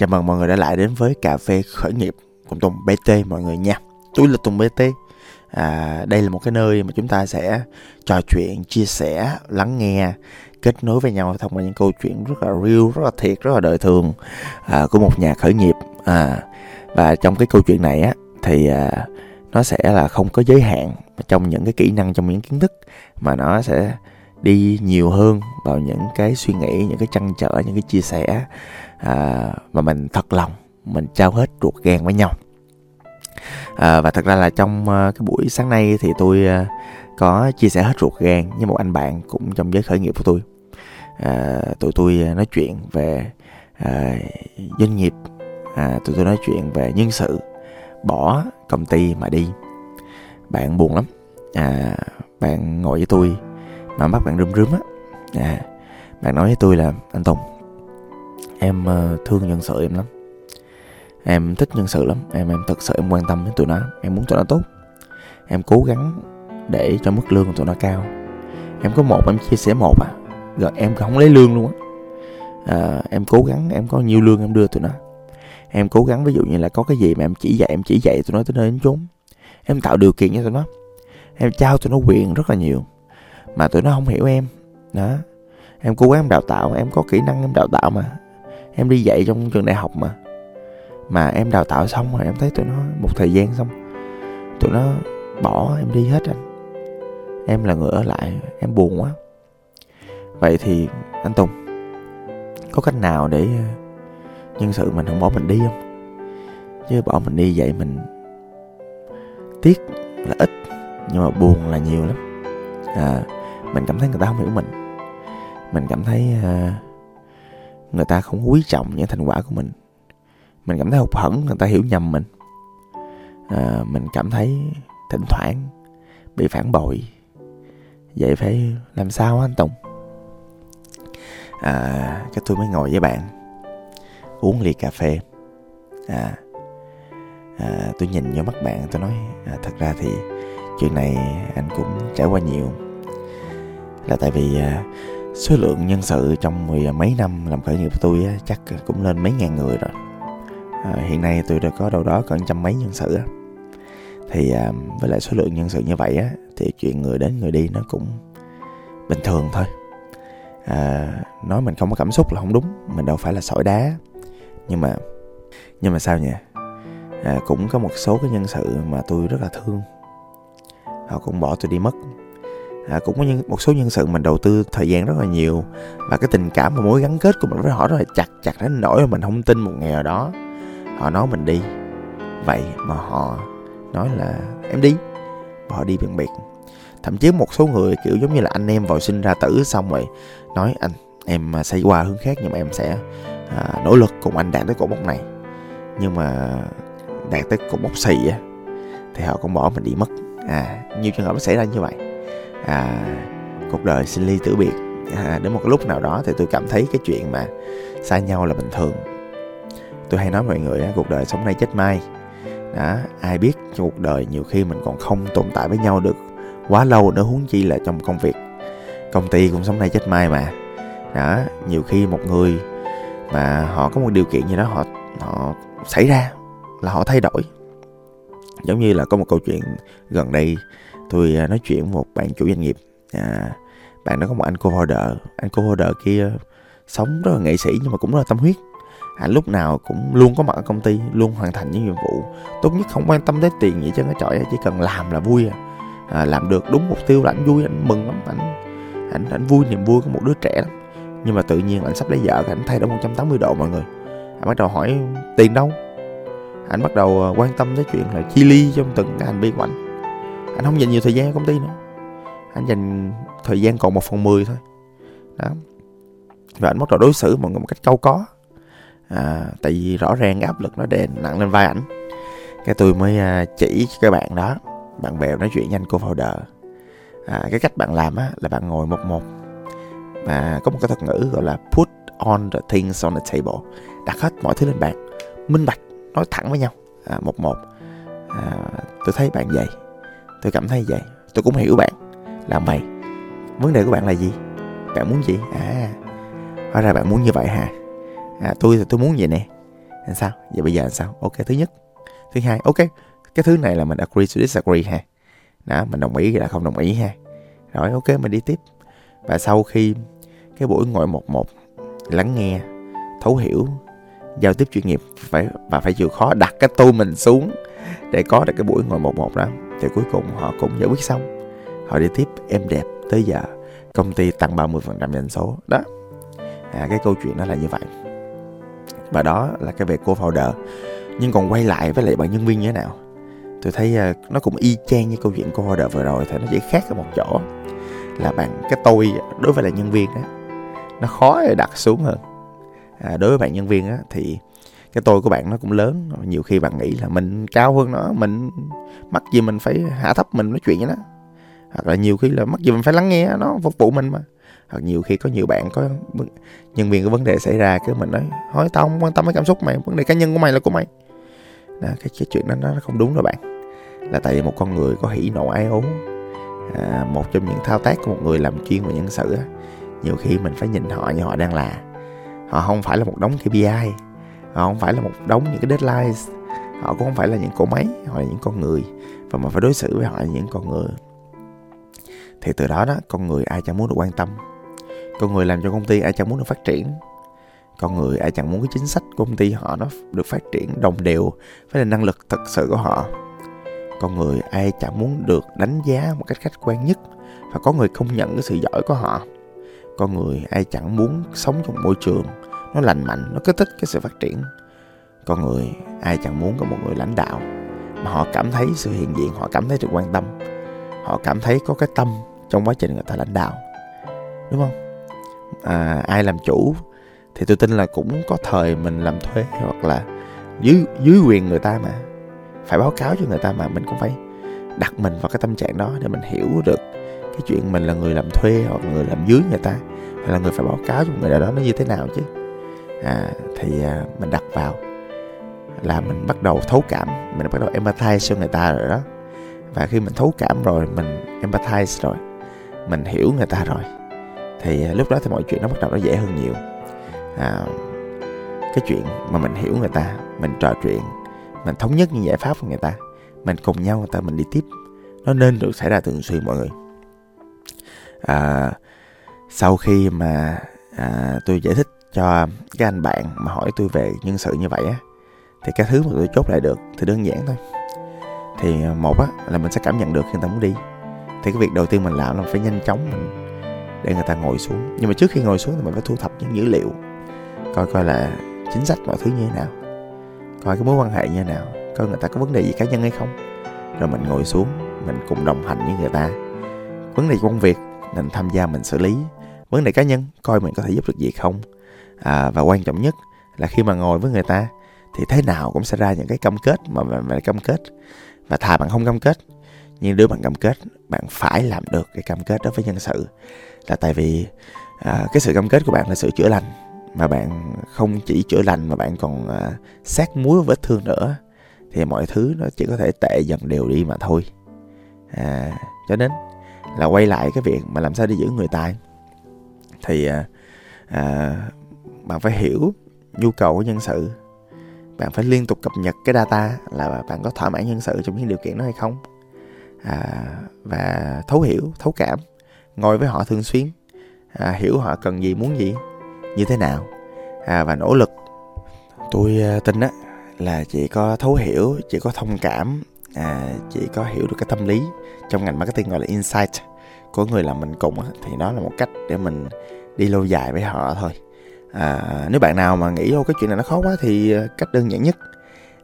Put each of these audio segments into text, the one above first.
Chào mừng mọi người đã lại đến với cà phê khởi nghiệp cùng Tùng BT mọi người nha. Tôi là Tùng BT. À, đây là một cái nơi mà chúng ta sẽ trò chuyện, chia sẻ, lắng nghe, kết nối với nhau thông qua những câu chuyện rất là real, rất là thiệt, rất là đời thường à, của một nhà khởi nghiệp. À, và trong cái câu chuyện này á thì à, nó sẽ là không có giới hạn trong những cái kỹ năng, trong những kiến thức mà nó sẽ đi nhiều hơn vào những cái suy nghĩ, những cái trăn trở, những cái chia sẻ à, mà mình thật lòng mình trao hết ruột gan với nhau. À, và thật ra là trong uh, cái buổi sáng nay thì tôi uh, có chia sẻ hết ruột gan với một anh bạn cũng trong giới khởi nghiệp của tôi. À, tụi tôi à, nói chuyện về à, doanh nghiệp. À, tụi tôi nói chuyện về nhân sự bỏ công ty mà đi. Bạn buồn lắm. À, bạn ngồi với tôi mà mắt bạn rơm rớm á. À, bạn nói với tôi là anh tùng em ờ, thương nhân sự em lắm. Em thích nhân sự lắm. Em em thật sự em quan tâm đến tụi nó. Em muốn tụi nó tốt. Em cố gắng để cho mức lương của tụi nó cao. Em có một em chia sẻ một à. Rồi em không lấy lương luôn á. À, em cố gắng em có nhiều lương em đưa tụi nó. Em cố gắng ví dụ như là có cái gì mà em chỉ dạy em chỉ dạy tụi nó tới nơi đến chốn. Em tạo điều kiện cho tụi nó. Em trao tụi nó quyền rất là nhiều. Mà tụi nó không hiểu em. Đó. Em cố gắng em đào tạo em có kỹ năng em đào tạo mà em đi dạy trong trường đại học mà. Mà em đào tạo xong rồi em thấy tụi nó một thời gian xong tụi nó bỏ em đi hết anh. Em là người ở lại em buồn quá. Vậy thì anh tùng có cách nào để ờ, nhân sự mình không bỏ mình đi không? Chứ bỏ mình đi vậy mình tiếc là ít nhưng mà buồn là nhiều lắm. À, mình cảm thấy người ta không hiểu mình. Mình cảm thấy uh, người ta không quý trọng những thành quả của mình. Mình cảm thấy hụt hẫng người ta hiểu nhầm mình. À, mình cảm thấy thỉnh thoảng bị phản bội. Vậy phải làm sao anh tùng? À, cái tôi mới ngồi với bạn uống ly cà phê. À, à tôi nhìn vô mắt bạn tôi nói à, thật ra thì chuyện này anh cũng trải qua nhiều. Là tại vì à, số lượng nhân sự trong mười mấy năm làm khởi nghiệp của tôi á, chắc cũng lên mấy ngàn người rồi. À, hiện nay tôi đã có đâu đó cỡ trăm mấy nhân sự á. thì à, với lại số lượng nhân sự như vậy á thì chuyện người đến người đi nó cũng bình thường thôi. À, nói mình không có cảm xúc là không đúng mình đâu phải là sỏi đá. Nhưng mà nhưng mà sao nhỉ? À, cũng có một số cái nhân sự mà tôi rất là thương. Họ cũng bỏ tôi đi mất à, cũng có những, một số nhân sự mình đầu tư thời gian rất là nhiều và cái tình cảm và mối gắn kết của mình với họ rất là chặt chặt đến nỗi mà mình không tin một ngày nào đó. Họ nói mình đi. Vậy mà họ nói là em đi. Và họ đi biệt biệt thậm chí một số người kiểu giống như là anh em vào sinh ra tử xong rồi nói anh em à, sẽ qua hướng khác nhưng mà em sẽ à, nỗ lực cùng anh đạt tới cột mốc này. Nhưng mà đạt tới cột mốc xì á thì họ cũng bỏ mình đi mất. À nhiều trường hợp nó xảy ra như vậy à, cuộc đời sinh ly tử biệt. À, đến một lúc nào đó thì tôi cảm thấy cái chuyện mà xa nhau là bình thường. Tôi hay nói mọi người cuộc đời sống nay chết mai. Đó ai biết trong cuộc đời nhiều khi mình còn không tồn tại với nhau được quá lâu nữa huống chi là trong công việc. Công ty cũng sống nay chết mai mà. Đó nhiều khi một người mà họ có một điều kiện gì đó họ họ xảy ra là họ thay đổi. Giống như là có một câu chuyện gần đây tôi à, nói chuyện với một bạn chủ doanh nghiệp. À, bạn đó có một anh co-founder. Anh co-founder kia ờ, sống rất là nghệ sĩ nhưng mà cũng rất là tâm huyết. Anh lúc nào cũng luôn có mặt ở công ty luôn hoàn thành những nhiệm vụ. Tốt nhất không quan tâm tới tiền gì chứ nó trời chỉ cần làm là vui à. à làm được đúng mục tiêu là anh vui anh mừng lắm anh anh anh vui niềm vui của một đứa trẻ lắm. Nhưng mà tự nhiên anh sắp lấy vợ anh thay đổi 180 độ mọi người. Anh bắt đầu hỏi tiền đâu? Anh bắt đầu ờ, quan tâm tới chuyện là chi ly trong từng cái hành vi của anh anh không dành nhiều thời gian ở công ty nữa. Anh dành thời gian còn một phần mười thôi. Đó. Và anh bắt đầu đối xử mọi người một cách câu có. À, tại vì rõ ràng áp lực nó đè nặng lên vai ảnh. Cái tôi mới à, chỉ cho các bạn đó bạn bè nói chuyện nhanh cô founder. À, cái cách bạn làm á là bạn ngồi một một. Và có một cái thuật ngữ gọi là put on the things on the table. Đặt hết mọi thứ lên bàn minh bạch nói thẳng với nhau. À, một một. À, tôi thấy bạn vậy tôi cảm thấy vậy. Tôi cũng hiểu bạn. Làm vậy vấn đề của bạn là gì? Bạn muốn gì? À. Hóa ra bạn muốn như vậy hả? À tôi thì tôi muốn vậy nè. Làm sao? Vậy bây giờ làm sao? Ok, thứ nhất. Thứ hai, ok. Cái thứ này là mình agree to disagree ha. Đó, mình đồng ý là không đồng ý ha. Rồi, ok, mình đi tiếp. Và sau khi cái buổi ngồi một một, lắng nghe, thấu hiểu, giao tiếp chuyên nghiệp phải, và phải chịu khó đặt cái tôi mình xuống để có được cái buổi ngồi một một đó thì cuối cùng họ cũng giải quyết xong. Họ đi tiếp em đẹp tới giờ công ty tăng 30% doanh số. Đó. À, cái câu chuyện nó là như vậy. Và đó là cái về cô founder. Nhưng còn quay lại với lại bạn nhân viên như thế nào? Tôi thấy uh, nó cũng y chang như câu chuyện cô founder vừa rồi thì nó chỉ khác ở một chỗ. Là bạn cái tôi đối với lại nhân viên đó nó khó để đặt xuống hơn. À, đối với bạn nhân viên á thì cái tôi của bạn nó cũng lớn. Nhiều khi bạn nghĩ là mình cao hơn nó mình mắc gì mình phải hạ thấp mình nói chuyện với nó. Hoặc là nhiều khi là mắc gì mình phải lắng nghe nó phục vụ mình mà. Hoặc nhiều khi có nhiều bạn có nhân viên có vấn đề xảy ra cái mình nói hỏi tao không quan tâm đến cảm xúc mày vấn đề cá nhân của mày là của mày. Đó, cái, cái chuyện đó nó không đúng đâu bạn. Là tại vì một con người có hỉ nộ ái ố à, một trong những thao tác của một người làm chuyên về nhân sự á, nhiều khi mình phải nhìn họ như họ đang là. Họ không phải là một đống KPI họ không phải là một đống những cái deadline. Họ cũng không phải là những cỗ máy, họ là những con người. Và mình phải đối xử với họ là những con người. Thì từ đó đó, con người ai chẳng muốn được quan tâm. Con người làm cho công ty ai chẳng muốn được phát triển. Con người ai chẳng muốn cái chính sách của công ty họ nó được phát triển đồng đều với là năng lực thật sự của họ. Con người ai chẳng muốn được đánh giá một cách khách quan nhất và có người công nhận cái sự giỏi của họ. Con người ai chẳng muốn sống trong môi trường nó lành mạnh nó kích thích cái sự phát triển. Con người ai chẳng muốn có một người lãnh đạo mà họ cảm thấy sự hiện diện họ cảm thấy được quan tâm. Họ cảm thấy có cái tâm trong quá trình người ta lãnh đạo. Đúng không? À, ai làm chủ thì tôi tin là cũng có thời mình làm thuê hoặc là dưới dưới quyền người ta mà. Phải báo cáo cho người ta mà mình cũng phải đặt mình vào cái tâm trạng đó để mình hiểu được cái chuyện mình là người làm thuê hoặc người làm dưới người ta hay là người phải báo cáo cho người nào đó nó như thế nào chứ à, thì à, mình đặt vào là mình bắt đầu thấu cảm. Mình bắt đầu empathize cho người ta rồi đó. Và khi mình thấu cảm rồi mình empathize rồi mình hiểu người ta rồi thì à, lúc đó thì mọi chuyện nó bắt đầu nó dễ hơn nhiều. À, cái chuyện mà mình hiểu người ta mình trò chuyện mình thống nhất những giải pháp của người ta mình cùng nhau người ta mình đi tiếp nó nên được xảy ra thường xuyên mọi người. À, sau khi mà à, tôi giải thích cho cái anh bạn mà hỏi tôi về nhân sự như vậy á, thì cái thứ mà tôi chốt lại được thì đơn giản thôi. Thì ờ, một á, là mình sẽ cảm nhận được khi người ta muốn đi. Thì cái việc đầu tiên mình làm là phải nhanh chóng mình để người ta ngồi xuống. Nhưng mà trước khi ngồi xuống thì mình phải thu thập những dữ liệu, coi coi là chính sách mọi thứ như thế nào, coi cái mối quan hệ như thế nào, coi người ta có vấn đề gì cá nhân hay không. Rồi mình ngồi xuống, mình cùng đồng hành với người ta. Vấn đề công việc, mình tham gia mình xử lý. Vấn đề cá nhân, coi mình có thể giúp được gì không à, và quan trọng nhất là khi mà ngồi với người ta thì thế nào cũng sẽ ra những cái cam kết mà bạn phải cam kết. Và thà bạn không cam kết nhưng nếu bạn cam kết bạn phải làm được cái cam kết đó với nhân sự. Là tại vì à, cái sự cam kết của bạn là sự chữa lành mà bạn không chỉ chữa lành mà bạn còn à, sát muối vết thương nữa thì mọi thứ nó chỉ có thể tệ dần đều đi mà thôi. À, cho nên là quay lại cái việc mà làm sao để giữ người tài thì à, à, bạn phải hiểu nhu cầu của nhân sự. Bạn phải liên tục cập nhật cái data là bạn có thỏa mãn nhân sự trong những điều kiện đó hay không. À, và thấu hiểu thấu cảm ngồi với họ thường xuyên à, hiểu họ cần gì muốn gì như thế nào. À, và nỗ lực. Tôi à, tin á là chỉ có thấu hiểu chỉ có thông cảm à, chỉ có hiểu được cái tâm lý trong ngành marketing gọi là insight của người làm mình cùng á, thì đó là một cách để mình đi lâu dài với họ thôi à, nếu bạn nào mà nghĩ ô cái chuyện này nó khó quá thì ờ, cách đơn giản nhất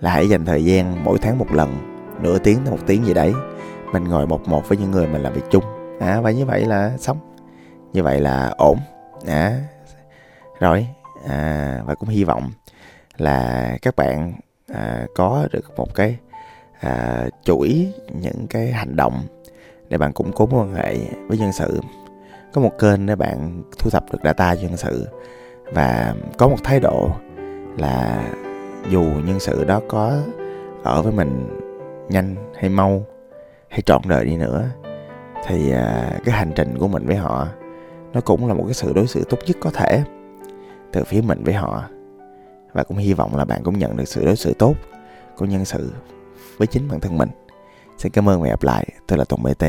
là hãy dành thời gian mỗi tháng một lần nửa tiếng tới một tiếng gì đấy mình ngồi một một với những người mình làm việc chung. À, và như vậy là xong. Như vậy là ổn. À, rồi. À, và cũng hy vọng là các bạn à, có được một cái à, chuỗi những cái hành động để bạn củng cố mối quan hệ với nhân sự. Có một kênh để bạn thu thập được data nhân sự và có một thái độ là dù nhân sự đó có ở với mình nhanh hay mau hay trọn đời đi nữa, thì à, cái hành trình của mình với họ nó cũng là một cái sự đối xử tốt nhất có thể từ phía mình với họ. Và cũng hy vọng là bạn cũng nhận được sự đối xử tốt của nhân sự với chính bản thân mình. Xin cảm ơn và gặp lại. Tôi là tùng bt